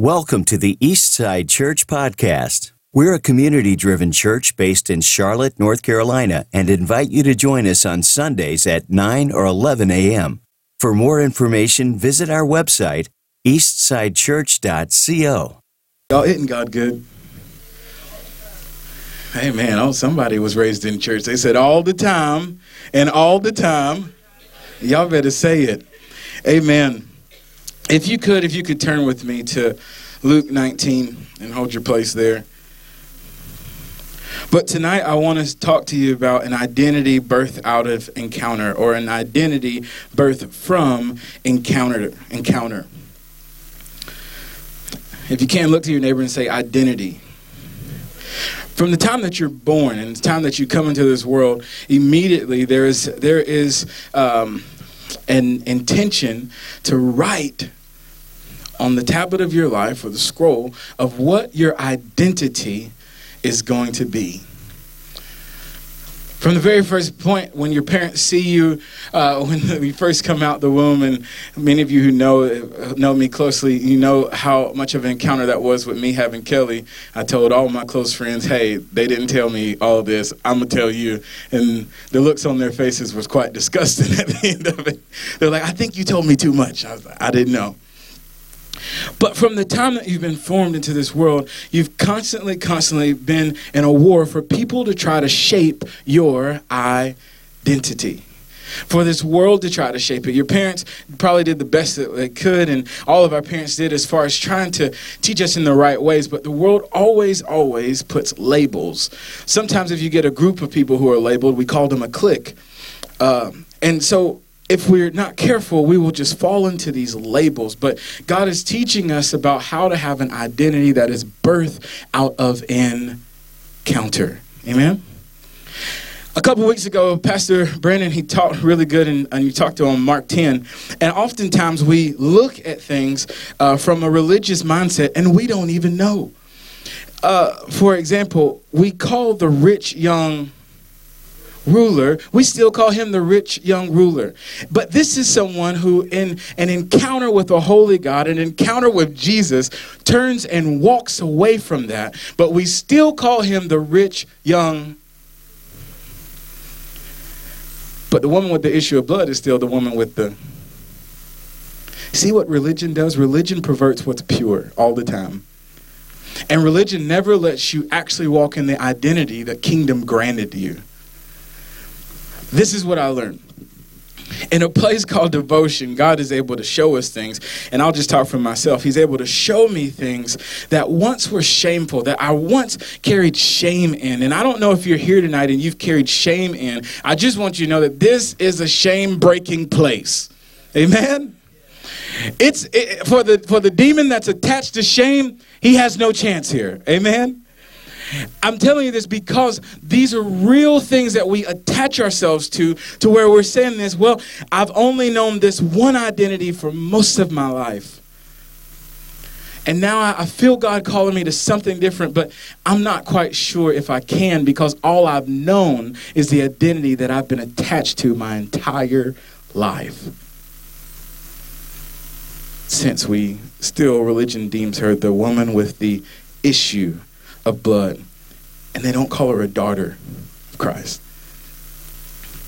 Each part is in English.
Welcome to the Eastside Church Podcast. We're a community driven church based in Charlotte, North Carolina, and invite you to join us on Sundays at 9 or 11 a.m. For more information, visit our website, eastsidechurch.co. Y'all hitting God good? Hey man, oh somebody was raised in church. They said all the time and all the time. Y'all better say it. Amen. If you could, if you could turn with me to Luke 19 and hold your place there. But tonight I want to talk to you about an identity birth out of encounter or an identity birth from encounter encounter. If you can look to your neighbor and say identity. From the time that you're born and the time that you come into this world, immediately there is there is um, an intention to write on the tablet of your life or the scroll of what your identity is going to be. From the very first point, when your parents see you, uh, when you first come out the womb, and many of you who know know me closely, you know how much of an encounter that was with me having Kelly. I told all my close friends, "Hey, they didn't tell me all this. I'm gonna tell you." And the looks on their faces was quite disgusting at the end of it. They're like, "I think you told me too much." I was like, "I didn't know." But from the time that you've been formed into this world, you've constantly, constantly been in a war for people to try to shape your identity. For this world to try to shape it. Your parents probably did the best that they could, and all of our parents did as far as trying to teach us in the right ways. But the world always, always puts labels. Sometimes, if you get a group of people who are labeled, we call them a clique. Um, and so if we're not careful, we will just fall into these labels. But God is teaching us about how to have an identity that is birthed out of encounter. Amen? A couple weeks ago, Pastor Brandon, he taught really good, and, and you talked to him Mark 10. And oftentimes we look at things uh, from a religious mindset and we don't even know. Uh, for example, we call the rich young ruler, we still call him the rich young ruler. But this is someone who, in an encounter with a holy God, an encounter with Jesus, turns and walks away from that. But we still call him the rich young. But the woman with the issue of blood is still the woman with the. See what religion does? Religion perverts what's pure all the time. And religion never lets you actually walk in the identity that kingdom granted to you. This is what I learned. In a place called devotion, God is able to show us things. And I'll just talk for myself. He's able to show me things that once were shameful, that I once carried shame in. And I don't know if you're here tonight and you've carried shame in. I just want you to know that this is a shame breaking place. Amen? It's it, for the for the demon that's attached to shame, he has no chance here. Amen. I'm telling you this because these are real things that we attach ourselves to, to where we're saying this, well, I've only known this one identity for most of my life. And now I, feel God calling me to something different, but I'm not quite sure if I can because all I've known is the identity that I've been attached to my entire life. Since we still, religion deems her the woman with the issue of blood. And they don't call her a daughter of Christ.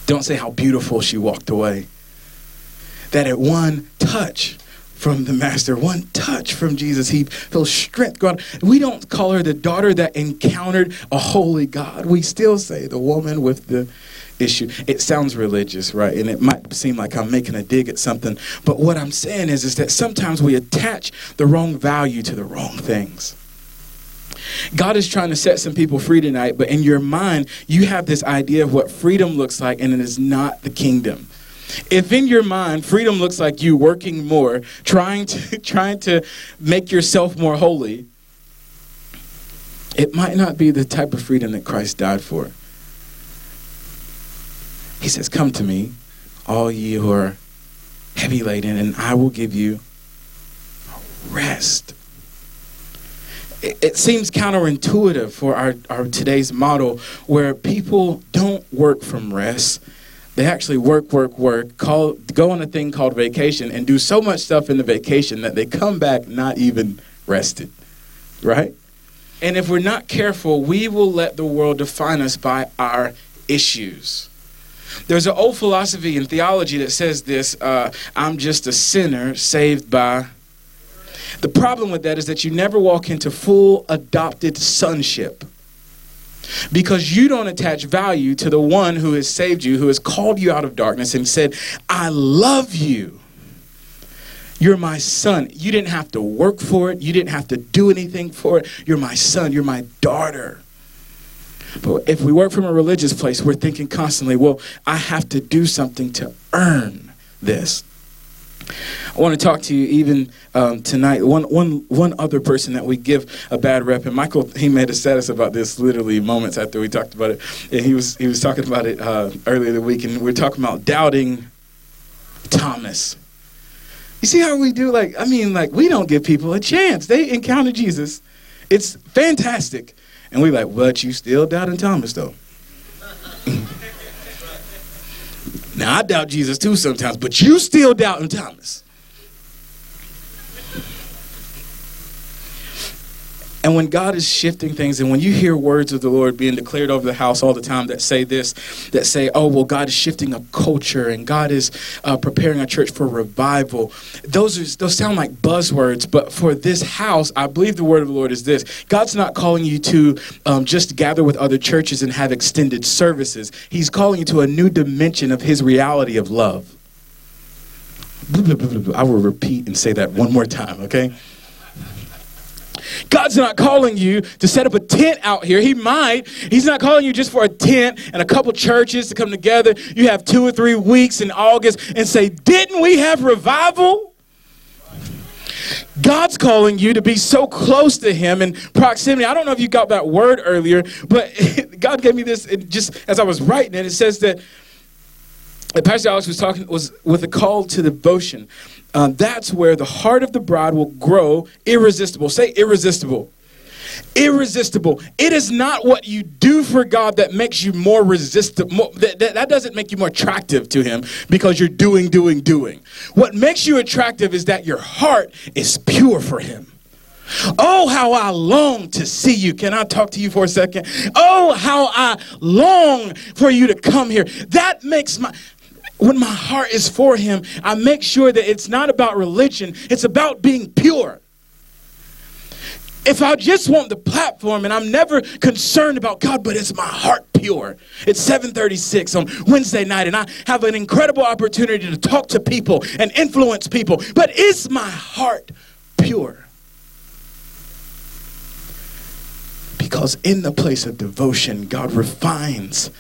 Don't say how beautiful she walked away. That at one touch from the Master, one touch from Jesus, he feels strength. God, we don't call her the daughter that encountered a holy God. We still say the woman with the issue. It sounds religious, right? And it might seem like I'm making a dig at something. But what I'm saying is, is that sometimes we attach the wrong value to the wrong things. God is trying to set some people free tonight, but in your mind, you have this idea of what freedom looks like, and it is not the kingdom. If in your mind freedom looks like you working more, trying to trying to make yourself more holy, it might not be the type of freedom that Christ died for. He says, "Come to me, all ye who are heavy laden, and I will give you rest." It, seems counterintuitive for our, our today's model where people don't work from rest they actually work, work, work, call, go on a thing called vacation, and do so much stuff in the vacation that they come back not even rested, right? And if we're not careful, we will let the world define us by our issues. There's an old philosophy in theology that says this uh, I'm just a sinner saved by. The problem with that is that you never walk into full adopted sonship because you don't attach value to the one who has saved you, who has called you out of darkness and said, I love you. You're my son. You didn't have to work for it. You didn't have to do anything for it. You're my son. You're my daughter. But if we work from a religious place, we're thinking constantly, well, I have to do something to earn this. I want to talk to you even um, tonight. One, one, one other person that we give a bad rep, and Michael, he made a status about this literally moments after we talked about it. And he was, he was talking about it uh, earlier the week, and we are talking about doubting Thomas. You see how we do? Like, I mean, like, we don't give people a chance. They encounter Jesus. It's fantastic. And we're like, but you still doubting Thomas, though. Now, I doubt Jesus too sometimes, but you still doubting Thomas. And when God is shifting things, and when you hear words of the Lord being declared over the house all the time that say this, that say, oh, well, God is shifting a culture and God is uh, preparing a church for revival, those, are, those sound like buzzwords. But for this house, I believe the word of the Lord is this God's not calling you to um, just gather with other churches and have extended services, He's calling you to a new dimension of His reality of love. I will repeat and say that one more time, okay? God's not calling you to set up a tent out here. He might. He's not calling you just for a tent and a couple churches to come together. You have two or three weeks in August and say, Didn't we have revival? God's calling you to be so close to Him in proximity. I don't know if you got that word earlier, but God gave me this just as I was writing it. It says that Pastor Alex was talking was with a call to devotion. Uh, that's where the heart of the bride will grow irresistible. Say irresistible. Irresistible. It is not what you do for God that makes you more resistible. That, that, that doesn't make you more attractive to Him because you're doing, doing, doing. What makes you attractive is that your heart is pure for Him. Oh, how I long to see you. Can I talk to you for a second? Oh, how I long for you to come here. That makes my when my heart is for him, I make sure that it's not about religion, it's about being pure. If I just want the platform and I'm never concerned about God, but it's my heart pure. It's 7:36 on Wednesday night and I have an incredible opportunity to talk to people and influence people, but is my heart pure? Because in the place of devotion, God refines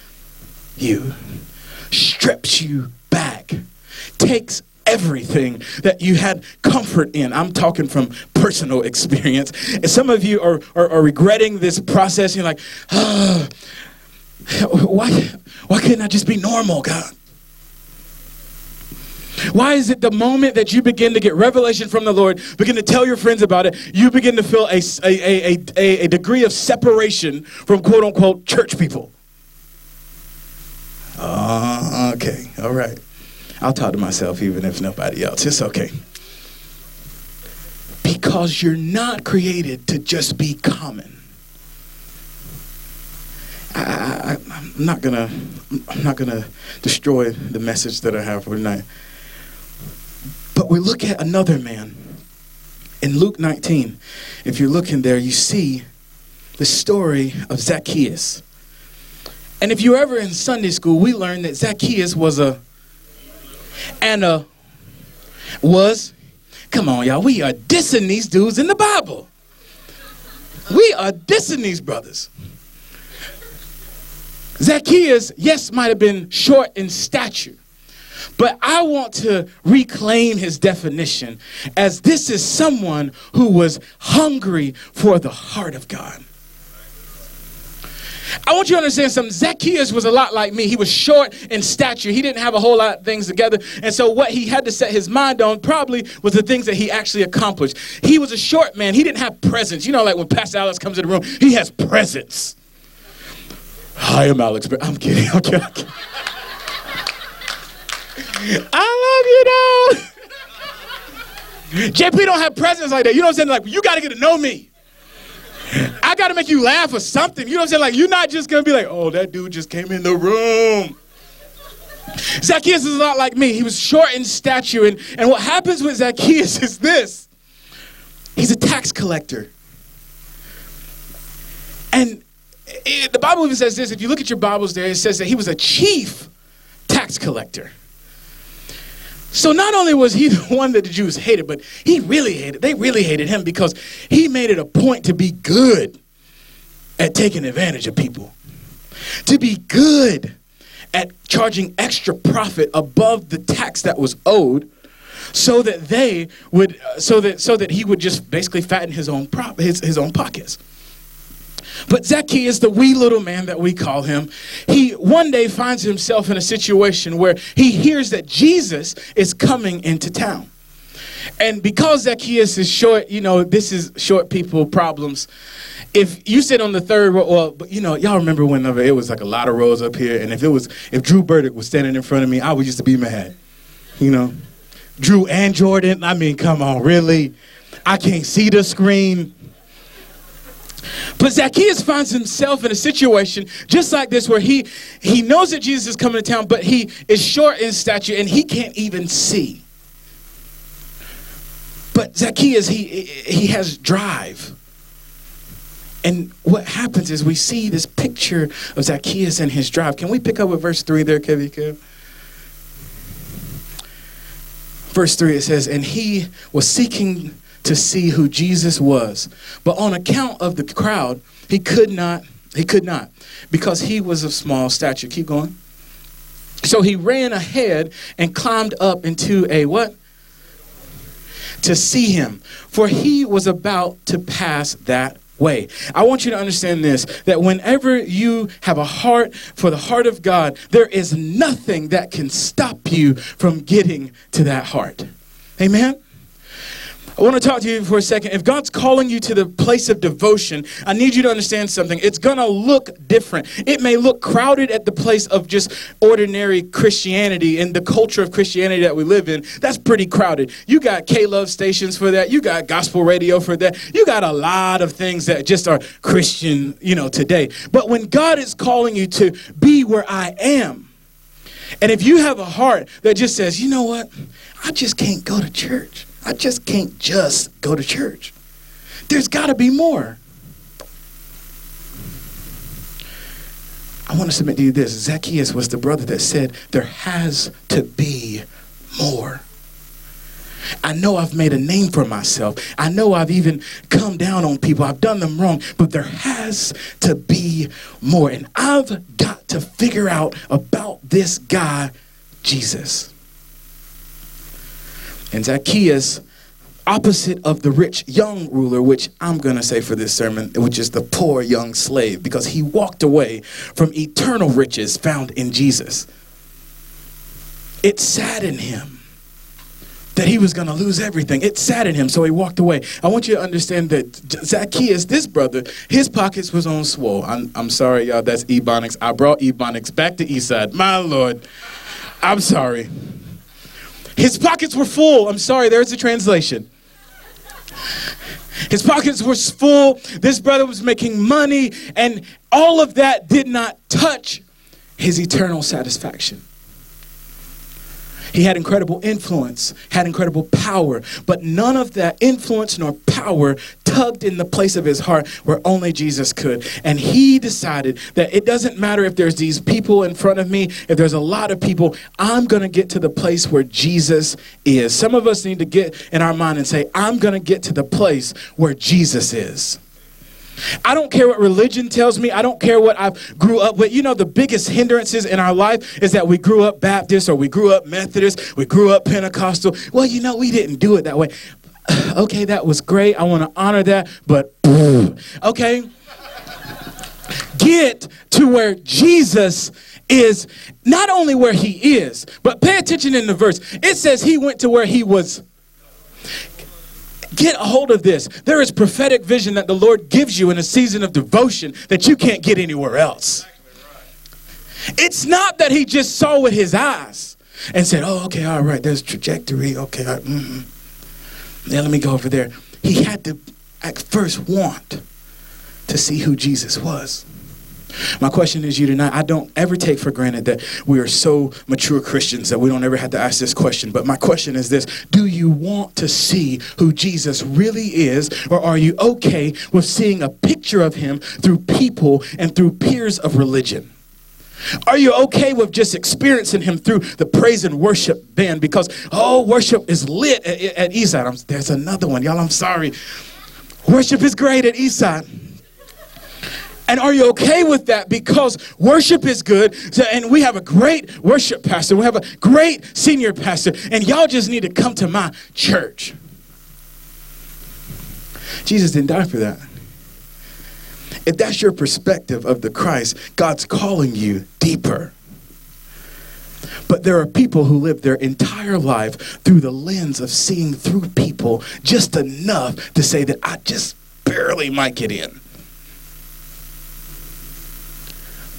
you strips you back, takes everything that you had comfort in. I'm talking from personal experience. And some of you are, are, are regretting this process. You're like, oh, why, why couldn't I just be normal, God? Why is it the moment that you begin to get revelation from the Lord, begin to tell your friends about it, you begin to feel a, a, a, a, a degree of separation from quote unquote church people? Uh, okay, all right. I'll talk to myself even if nobody else. It's okay. Because you're not created to just be common. I, am not gonna I'm not gonna destroy the message that I have for tonight. But we look at another man in Luke 19. If you're looking there, you see the story of Zacchaeus. And if you ever in Sunday school, we learned that Zacchaeus was a and a was come on y'all we are dissing these dudes in the bible we are dissing these brothers zacchaeus yes might have been short in stature but I want to reclaim his definition as this is someone who was hungry for the heart of God. I want you to understand something. Zacchaeus was a lot like me. He was short in stature. He didn't have a whole lot of things together. And so, what he had to set his mind on probably was the things that he actually accomplished. He was a short man. He didn't have presence. You know, like when Pastor Alex comes in the room, he has presence. Hi, I'm Alex. But I'm kidding. I'm kidding. I'm kidding. I love you, though. JP don't have presence like that. You know what I'm saying? Like, you got to get to know me. I got to make you laugh or something. You know what I'm saying? Like, you're not just to be like, oh, that dude just came in the room. Zacchaeus is a lot like me. He was short in stature. And, and what happens with Zacchaeus is this he's a tax collector. And it, the Bible even says this if you look at your Bibles there, it says that he was a chief tax collector. So not only was he the one that the Jews hated, but he really hated, they really hated him because he made it a point to be good at taking advantage of people, to be good at charging extra profit above the tax that was owed so that they would uh, so that so that he would just basically fatten his own prop his, his own pockets but Zacchaeus, the wee little man that we call him, he one day finds himself in a situation where he hears that Jesus is coming into town. And because Zacchaeus is short, you know, this is short people problems. If you sit on the third row, well, but you know, y'all remember whenever it was like a lot of rows up here, and if it was, if Drew Burdick was standing in front of me, I would to be mad. You know, Drew and Jordan, I mean, come on, really? I can't see the screen. But Zacchaeus finds himself in a situation just like this where he, he knows that Jesus is coming to town, but he is short in stature and he can't even see. But Zacchaeus, he, he has drive. And what happens is we see this picture of Zacchaeus and his drive. Can we pick up with verse 3 there, Kevin? Verse 3 it says, And he was seeking to see who Jesus was. But on account of the crowd, he could not, he could not, because he was of small stature. Keep going. So he ran ahead and climbed up into a what? To see him, for he was about to pass that way. I want you to understand this that whenever you have a heart for the heart of God, there is nothing that can stop you from getting to that heart. Amen? I want to talk to you for a second. If God's calling you to the place of devotion, I need you to understand something. It's going to look different. It may look crowded at the place of just ordinary Christianity and the culture of Christianity that we live in. That's pretty crowded. You got K Love stations for that. You got gospel radio for that. You got a lot of things that just are Christian, you know, today. But when God is calling you to be where I am, and if you have a heart that just says, you know what, I just can't go to church. I just can't just go to church. There's got to be more. I want to submit to you this Zacchaeus was the brother that said, There has to be more. I know I've made a name for myself. I know I've even come down on people. I've done them wrong, but there has to be more. And I've got to figure out about this guy, Jesus. And Zacchaeus, opposite of the rich young ruler, which I'm going to say for this sermon, which is the poor young slave, because he walked away from eternal riches found in Jesus. It saddened him that he was going to lose everything. It saddened him, so he walked away. I want you to understand that Zacchaeus, this brother, his pockets was on swole. I'm, I'm sorry, y'all, that's Ebonics. I brought Ebonics back to Eastside. My Lord, I'm sorry. His pockets were full. I'm sorry, there's a translation. His pockets were full. This brother was making money, and all of that did not touch his eternal satisfaction. He had incredible influence, had incredible power, but none of that influence nor power tugged in the place of his heart where only Jesus could. And he decided that it doesn't matter if there's these people in front of me, if there's a lot of people, I'm going to get to the place where Jesus is. Some of us need to get in our mind and say, I'm going to get to the place where Jesus is. I don't care what religion tells me. I don't care what I grew up with. You know, the biggest hindrances in our life is that we grew up Baptist or we grew up Methodist, we grew up Pentecostal. Well, you know, we didn't do it that way. Okay, that was great. I want to honor that, but okay. Get to where Jesus is, not only where he is, but pay attention in the verse. It says he went to where he was Get a hold of this. There is prophetic vision that the Lord gives you in a season of devotion that you can't get anywhere else. It's not that he just saw with his eyes and said, oh, okay, all right, there's trajectory. Okay, mm-hmm. Now let me go over there. He had to at first want to see who Jesus was. My question is you tonight. I don't ever take for granted that we are so mature Christians that we don't ever have to ask this question. But my question is this Do you want to see who Jesus really is, or are you okay with seeing a picture of him through people and through peers of religion? Are you okay with just experiencing him through the praise and worship band? Because, oh, worship is lit at, at Eastside. There's another one. Y'all, I'm sorry. Worship is great at Eastside. And are you okay with that? Because worship is good, and we have a great worship pastor. We have a great senior pastor, and y'all just need to come to my church. Jesus didn't die for that. If that's your perspective of the Christ, God's calling you deeper. But there are people who live their entire life through the lens of seeing through people just enough to say that I just barely might get in.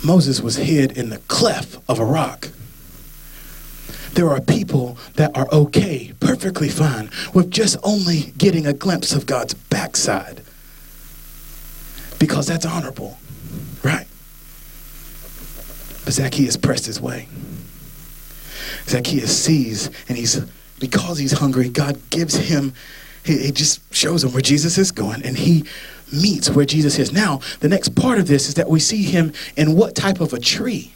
Moses was hid in the cleft of a rock. There are people that are okay, perfectly fine, with just only getting a glimpse of God's backside because that's honorable, right? But Zacchaeus pressed his way. Zacchaeus sees, and he's because he's hungry, God gives him, he, he just shows him where Jesus is going, and he meets where Jesus is. Now, the next part of this is that we see him in what type of a tree?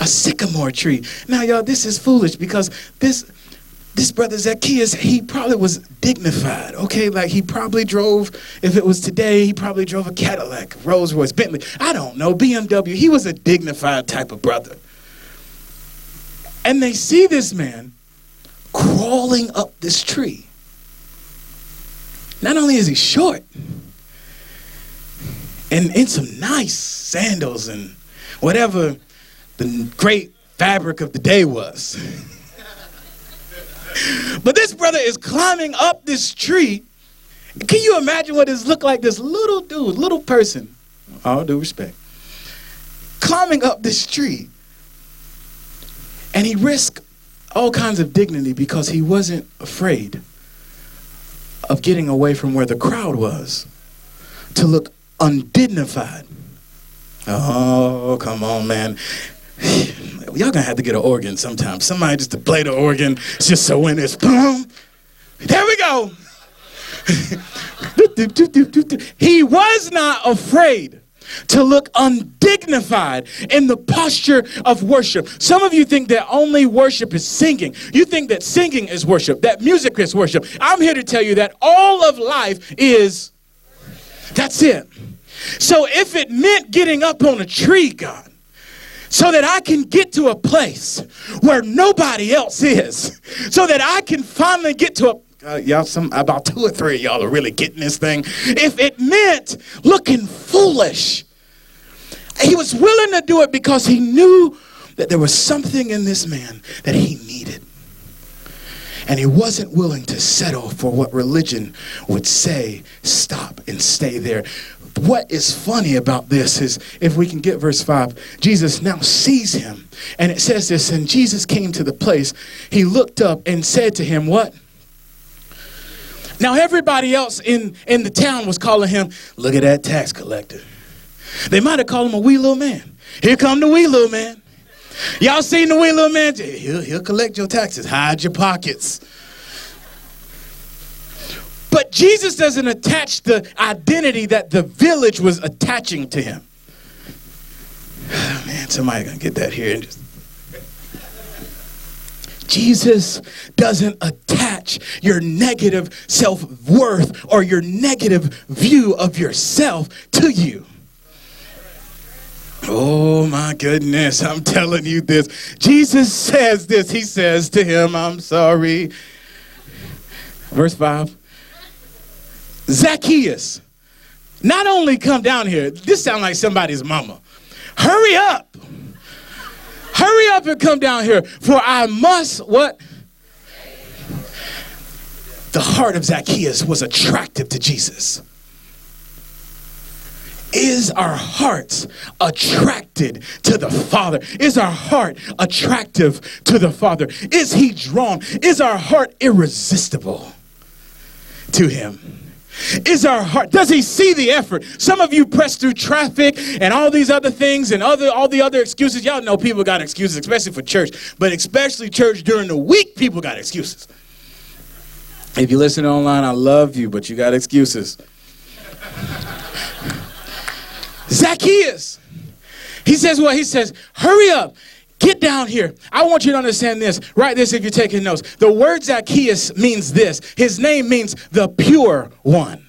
A sycamore tree. Now, y'all, this is foolish because this this brother Zacchaeus, he probably was dignified, okay? Like he probably drove, if it was today, he probably drove a Cadillac, Rolls Royce, Bentley. I don't know, BMW. He was a dignified type of brother. And they see this man crawling up this tree. Not only is he short, and in some nice sandals and whatever the great fabric of the day was. but this brother is climbing up this tree. Can you imagine what this looked like? This little dude, little person, all due respect, climbing up this tree. And he risked all kinds of dignity because he wasn't afraid of getting away from where the crowd was to look undignified. Oh, come on, man. Y'all gonna have to get an organ sometime. Somebody just to play the organ just so when it's boom. There we go. he was not afraid to look undignified in the posture of worship. Some of you think that only worship is singing. You think that singing is worship, that music is worship. I'm here to tell you that all of life is that's it. So if it meant getting up on a tree, God, so that I can get to a place where nobody else is, so that I can finally get to a uh, y'all some about two or three of y'all are really getting this thing. If it meant looking foolish he was willing to do it because he knew that there was something in this man that he needed. And he wasn't willing to settle for what religion would say stop and stay there. What is funny about this is if we can get verse 5 jesus now sees him. And it says this and jesus came to the place. He looked up and said to him what now everybody else in in the town was calling him look at that tax collector. They might have called him a wee little man. Here come the wee little man. Y'all seen the wee little man? He'll, he'll collect your taxes. Hide your pockets. But Jesus doesn't attach the identity that the village was attaching to him. man, somebody gonna get that here and just. Jesus doesn't attach your negative self worth or your negative view of yourself to you. Oh my goodness, I'm telling you this. Jesus says this. He says to him, I'm sorry. Verse 5 Zacchaeus, not only come down here, this sounds like somebody's mama. Hurry up. Hurry up and come down here, for I must what? The heart of Zacchaeus was attractive to Jesus. is our hearts attracted to the Father? Is our heart attractive to the Father? Is He drawn? Is our heart irresistible to Him? Is our heart, does he see the effort? Some of you press through traffic and all these other things and other all the other excuses. Y'all know people got excuses, especially for church, but especially church during the week, people got excuses. If you listen online, I love you, but you got excuses. Zacchaeus. He says what? He says, hurry up. Get down here. I want you to understand this. Write this if you're taking notes. The word Zacchaeus means this. His name means the pure one.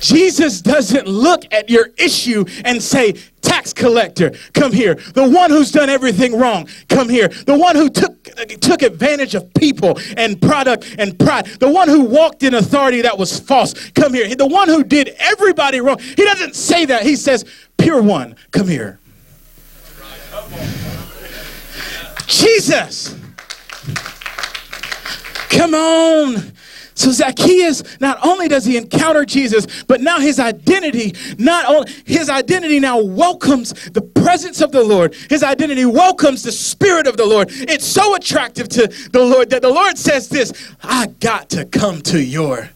Jesus doesn't look at your issue and say, tax collector, come here. The one who's done everything wrong, come here. The one who took, took advantage of people and product and pride. The one who walked in authority that was false, come here. The one who did everybody wrong. He doesn't say that. He says, pure one, come here. Jesus. Come on. So Zacchaeus, not only does he encounter Jesus, but now his identity, not only his identity now welcomes the presence of the Lord. His identity welcomes the spirit of the Lord. It's so attractive to the Lord that the Lord says this, I got to come to your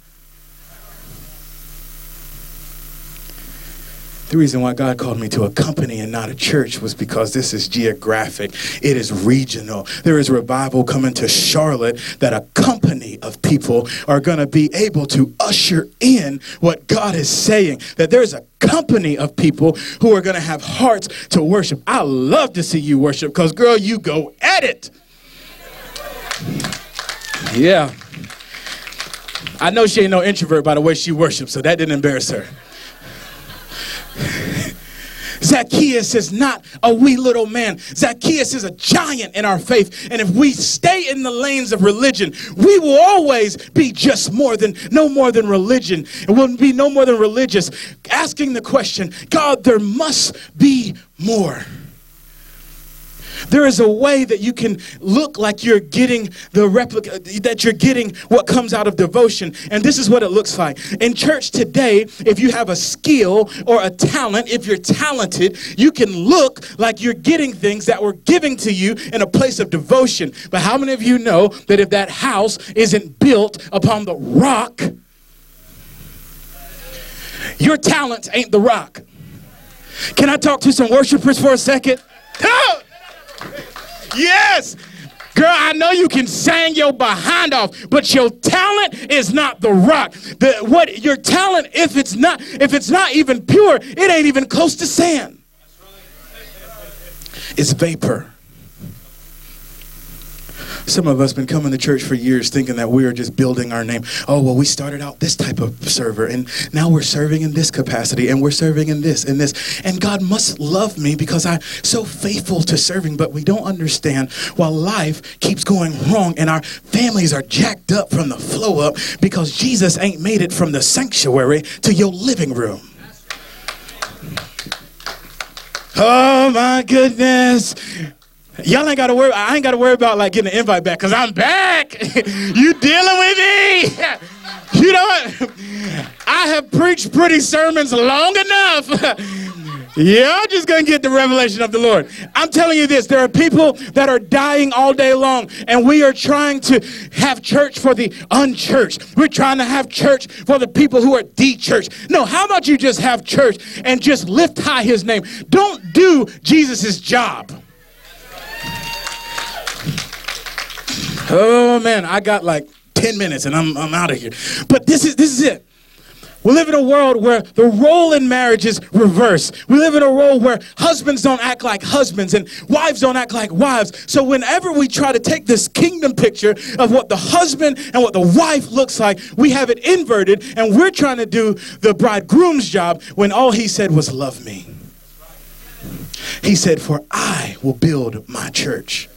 The reason why God called me to a company and not a church was because this is geographic, it is regional. There is revival coming to Charlotte that a company of people are going to be able to usher in what God is saying. That there's a company of people who are going to have hearts to worship. I love to see you worship because, girl, you go at it. Yeah. I know she ain't no introvert by the way she worships, so that didn't embarrass her. Zacchaeus is not a wee little man. Zacchaeus is a giant in our faith. And if we stay in the lanes of religion, we will always be just more than, no more than religion. It will be no more than religious. Asking the question, God, there must be more. There is a way that you can look like you're getting the replica, that you're getting what comes out of devotion. And this is what it looks like. In church today, if you have a skill or a talent, if you're talented, you can look like you're getting things that were given to you in a place of devotion. But how many of you know that if that house isn't built upon the rock, your talent ain't the rock? Can I talk to some worshipers for a second? Yes. Girl, I know you can sing your behind off, but your talent is not the rock. The, what your talent, if it's not, if it's not even pure, it ain't even close to sand. It's vapor. Some of us been coming to church for years thinking that we are just building our name. Oh, well, we started out this type of server, and now we're serving in this capacity, and we're serving in this and this. And God must love me because I'm so faithful to serving, but we don't understand while life keeps going wrong and our families are jacked up from the flow up because Jesus ain't made it from the sanctuary to your living room. Oh my goodness. Y'all ain't gotta worry. I ain't gotta worry about like getting an invite back because I'm back. you dealing with me? you know what? I have preached pretty sermons long enough. Y'all just gonna get the revelation of the Lord. I'm telling you this there are people that are dying all day long, and we are trying to have church for the unchurched. We're trying to have church for the people who are de church. No, how about you just have church and just lift high his name? Don't do Jesus' job. Oh man, I got like 10 minutes and I'm, I'm out of here. But this is this is it. We live in a world where the role in marriage is reversed. We live in a world where husbands don't act like husbands and wives don't act like wives. So whenever we try to take this kingdom picture of what the husband and what the wife looks like, we have it inverted and we're trying to do the bridegroom's job when all he said was love me. He said, "For I will build my church."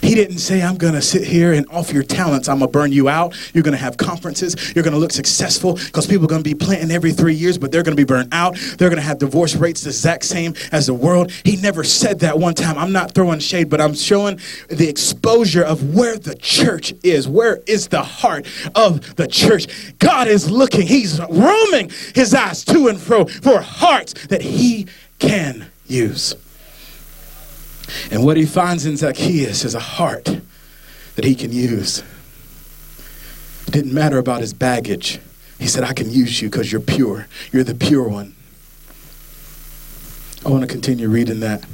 He didn't say, I'm going to sit here and off your talents, I'm going to burn you out. You're going to have conferences. You're going to look successful because people are going to be planting every three years, but they're going to be burned out. They're going to have divorce rates the exact same as the world. He never said that one time. I'm not throwing shade, but I'm showing the exposure of where the church is. Where is the heart of the church? God is looking, He's roaming His eyes to and fro for hearts that He can use. And what he finds in Zacchaeus is a heart that he can use. It didn't matter about his baggage. He said, I can use you because you're pure. You're the pure one. I want to continue reading that.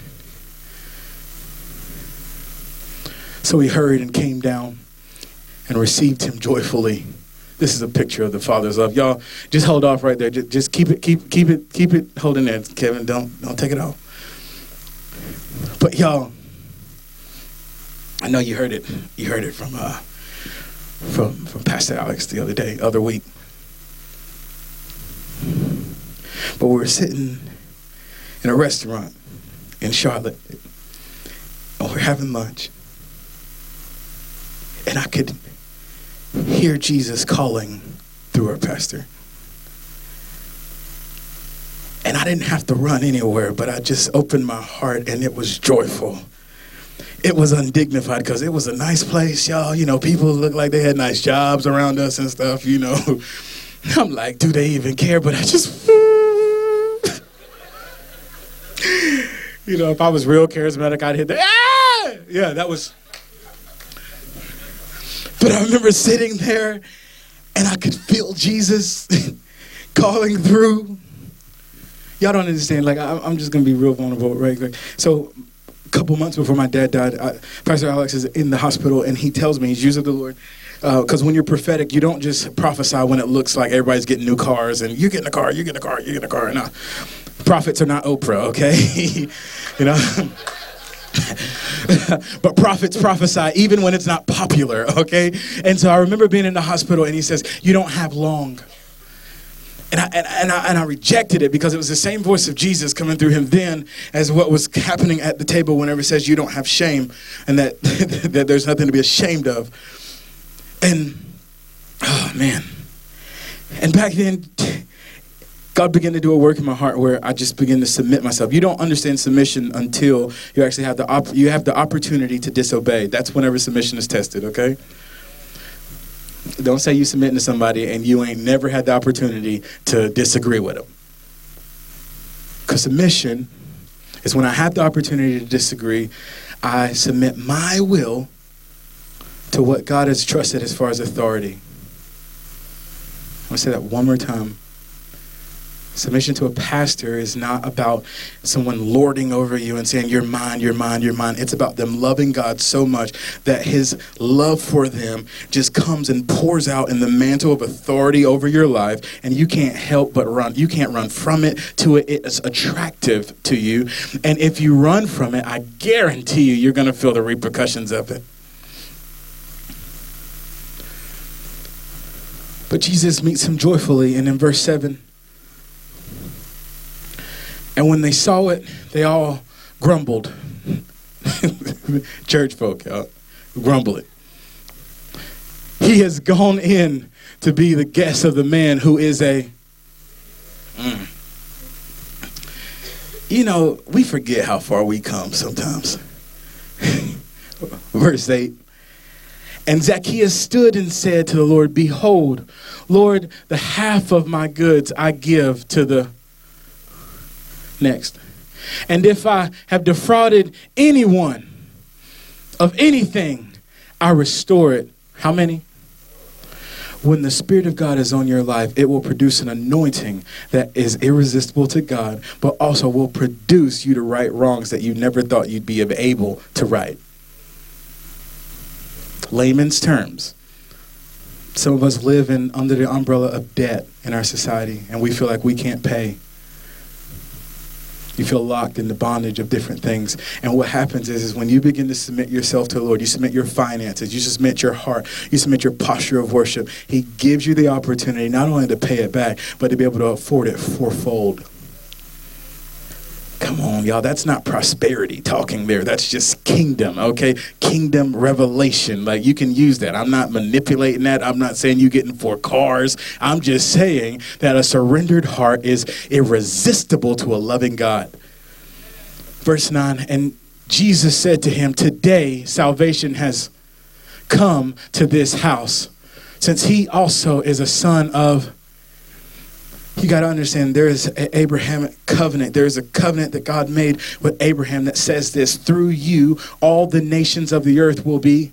So he hurried and came down and received him joyfully. This is a picture of the Father's love. Y'all, just hold off right there. Just, just keep it, keep, keep it, keep it holding there, Kevin. Don't, don't take it off. But y'all, I know you heard it. You heard it from uh, from from Pastor Alex the other day, other week. But we were sitting in a restaurant in Charlotte, and we're having lunch, and I could hear Jesus calling through our pastor. And I didn't have to run anywhere, but I just opened my heart and it was joyful. It was undignified because it was a nice place, y'all. You know, people looked like they had nice jobs around us and stuff, you know. I'm like, do they even care? But I just, you know, if I was real charismatic, I'd hit the, ah! Yeah, that was. But I remember sitting there and I could feel Jesus calling through y'all don't understand. Like, I, am just gonna be real vulnerable, right quick. So, a couple months before my dad died, I, Pastor Alex is in the hospital, and he tells me he's using the Lord. Because uh, when you're prophetic, you don't just prophesy when it looks like everybody's getting new cars and you're getting a car, you're getting a car, you're getting a car. No, prophets are not Oprah, okay? you know. but prophets prophesy even when it's not popular, okay? And so I remember being in the hospital and he says, You don't have long. And I, and, and, I, and I rejected it because it was the same voice of Jesus coming through him then as what was happening at the table whenever it says you don't have shame and that, that there's nothing to be ashamed of. And, oh man. And back then, God began to do a work in my heart where I just began to submit myself. You don't understand submission until you actually have the op- you have the opportunity to disobey. That's whenever submission is tested, okay? Don't say you submitting to somebody and you ain't never had the opportunity to disagree with them. Because submission is when I have the opportunity to disagree, I submit my will to what God has trusted as far as authority. I'm going to say that one more time. Submission to a pastor is not about someone lording over you and saying, You're mine, you're mine, you're mine. It's about them loving God so much that his love for them just comes and pours out in the mantle of authority over your life, and you can't help but run. You can't run from it to it. It's attractive to you. And if you run from it, I guarantee you, you're going to feel the repercussions of it. But Jesus meets him joyfully, and in verse 7, and when they saw it, they all grumbled. Church folk, y'all, grumbling. He has gone in to be the guest of the man who is a. Mm. You know, we forget how far we come sometimes. Verse 8. And Zacchaeus stood and said to the Lord, Behold, Lord, the half of my goods I give to the Next. And if I have defrauded anyone of anything, I restore it. How many? When the Spirit of God is on your life, it will produce an anointing that is irresistible to God, but also will produce you to right wrongs that you never thought you'd be able to right. Layman's terms. Some of us live in under the umbrella of debt in our society, and we feel like we can't pay. You feel locked in the bondage of different things. And what happens is, is when you begin to submit yourself to the Lord, you submit your finances, you submit your heart, you submit your posture of worship, He gives you the opportunity not only to pay it back, but to be able to afford it fourfold. Come on, y'all. That's not prosperity talking there. That's just kingdom, okay? Kingdom revelation. Like you can use that. I'm not manipulating that. I'm not saying you getting four cars. I'm just saying that a surrendered heart is irresistible to a loving God. Verse 9, and Jesus said to him, Today salvation has come to this house, since he also is a son of you got to understand there is an Abrahamic covenant. There is a covenant that God made with Abraham that says this through you, all the nations of the earth will be.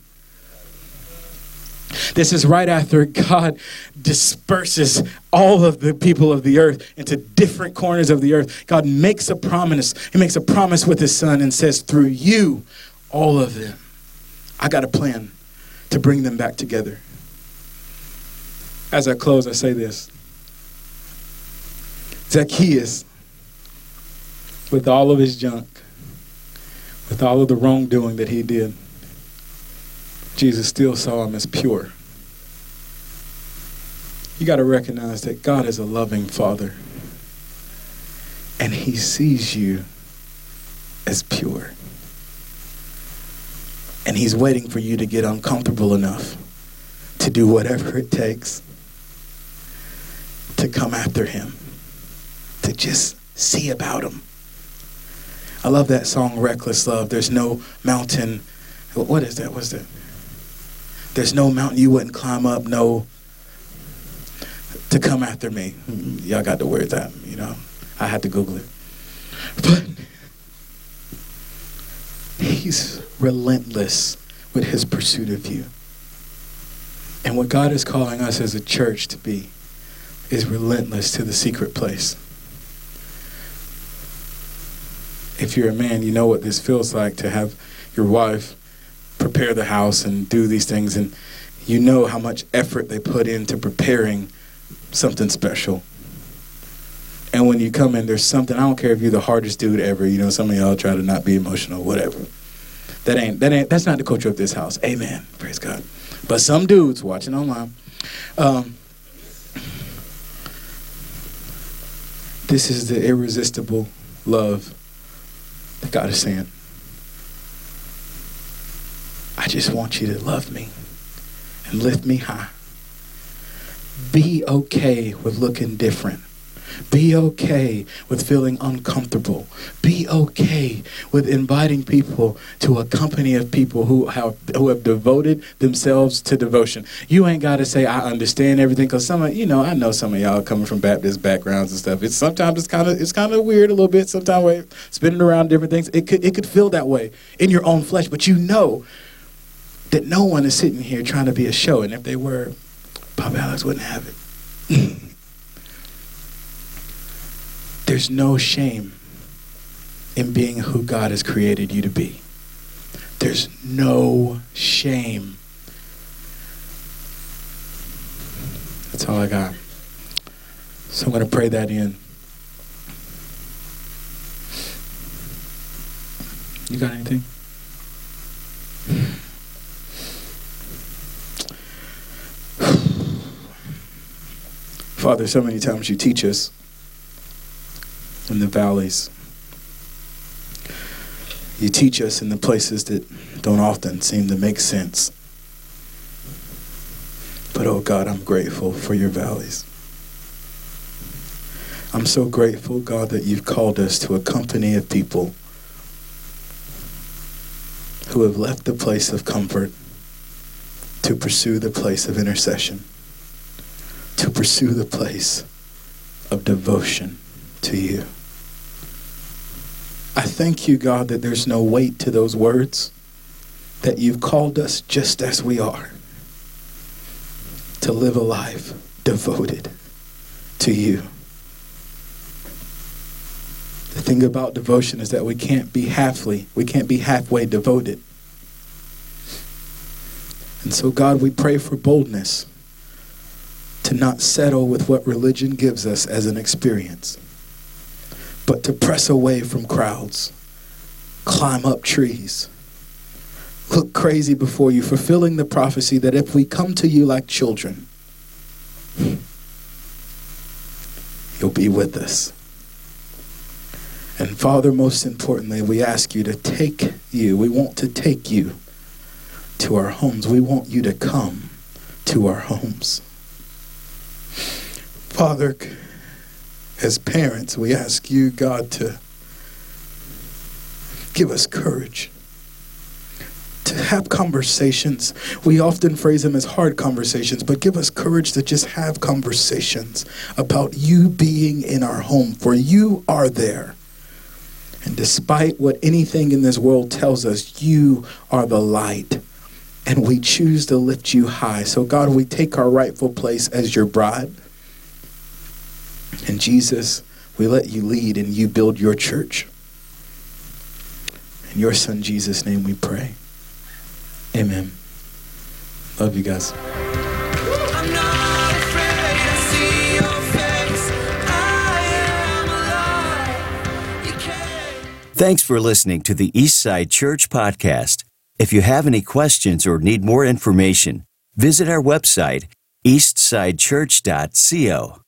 This is right after God disperses all of the people of the earth into different corners of the earth. God makes a promise. He makes a promise with his son and says, through you, all of them. I got a plan to bring them back together. As I close, I say this Zacchaeus, with all of his junk, with all of the wrongdoing that he did, Jesus still saw him as pure. You got to recognize that God is a loving Father, and He sees you as pure. And He's waiting for you to get uncomfortable enough to do whatever it takes to come after Him to just see about them. I love that song, Reckless Love. There's no mountain. What is that? What's that? There's no mountain you wouldn't climb up, no to come after me. Y'all got the words out, you know. I had to Google it. But he's relentless with his pursuit of you. And what God is calling us as a church to be is relentless to the secret place if you're a man, you know what this feels like to have your wife prepare the house and do these things, and you know how much effort they put into preparing something special. And when you come in, there's something. I don't care if you're the hardest dude ever. You know, some of y'all try to not be emotional, whatever. That ain't that ain't that's not the culture of this house. Amen. Praise God. But some dudes watching online. Um, this is the irresistible love God is saying, I just want you to love me and lift me high. Be okay with looking different. Be okay with feeling uncomfortable. Be okay with inviting people to a company of people who have who have devoted themselves to devotion. You ain't got to say I understand everything because some of you know I know some of y'all coming from Baptist backgrounds and stuff. It's sometimes it's kind of it's kind of weird a little bit. Sometimes spinning around different things. It could it could feel that way in your own flesh, but you know that no one is sitting here trying to be a show, and if they were, Bob Alex wouldn't have it. There's no shame in being who God has created you to be. There's no shame. That's all I got. So I'm going to pray that in. You got anything? Father, so many times you teach us in the valleys. You teach us in the places that don't often seem to make sense. But oh God, I'm grateful for your valleys. I'm so grateful, God, that you've called us to a company of people who have left the place of comfort to pursue the place of intercession, to pursue the place of devotion to you. I thank you, God, that there's no weight to those words, that you've called us just as we are to live a life devoted to you. The thing about devotion is that we can't be halfly, we can't be halfway devoted. And so, God, we pray for boldness to not settle with what religion gives us as an experience but to press away from crowds, climb up trees, look crazy before you, fulfilling the prophecy that if we come to you like children, you'll be with us. And Father, most importantly, we ask you to take you. We want to take you to our homes. We want you to come to our homes. Father, as parents, we ask you, God, to give us courage to have conversations. We often phrase them as hard conversations, but give us courage to just have conversations about you being in our home, for you are there. And despite what anything in this world tells us, you are the light. And we choose to lift you high. So, God, we take our rightful place as your bride. And Jesus, we let you lead and you build your church. In your son Jesus' name we pray. Amen. Love you guys. Thanks for listening to the Eastside Church Podcast. If you have any questions or need more information, visit our website, eastsidechurch.co.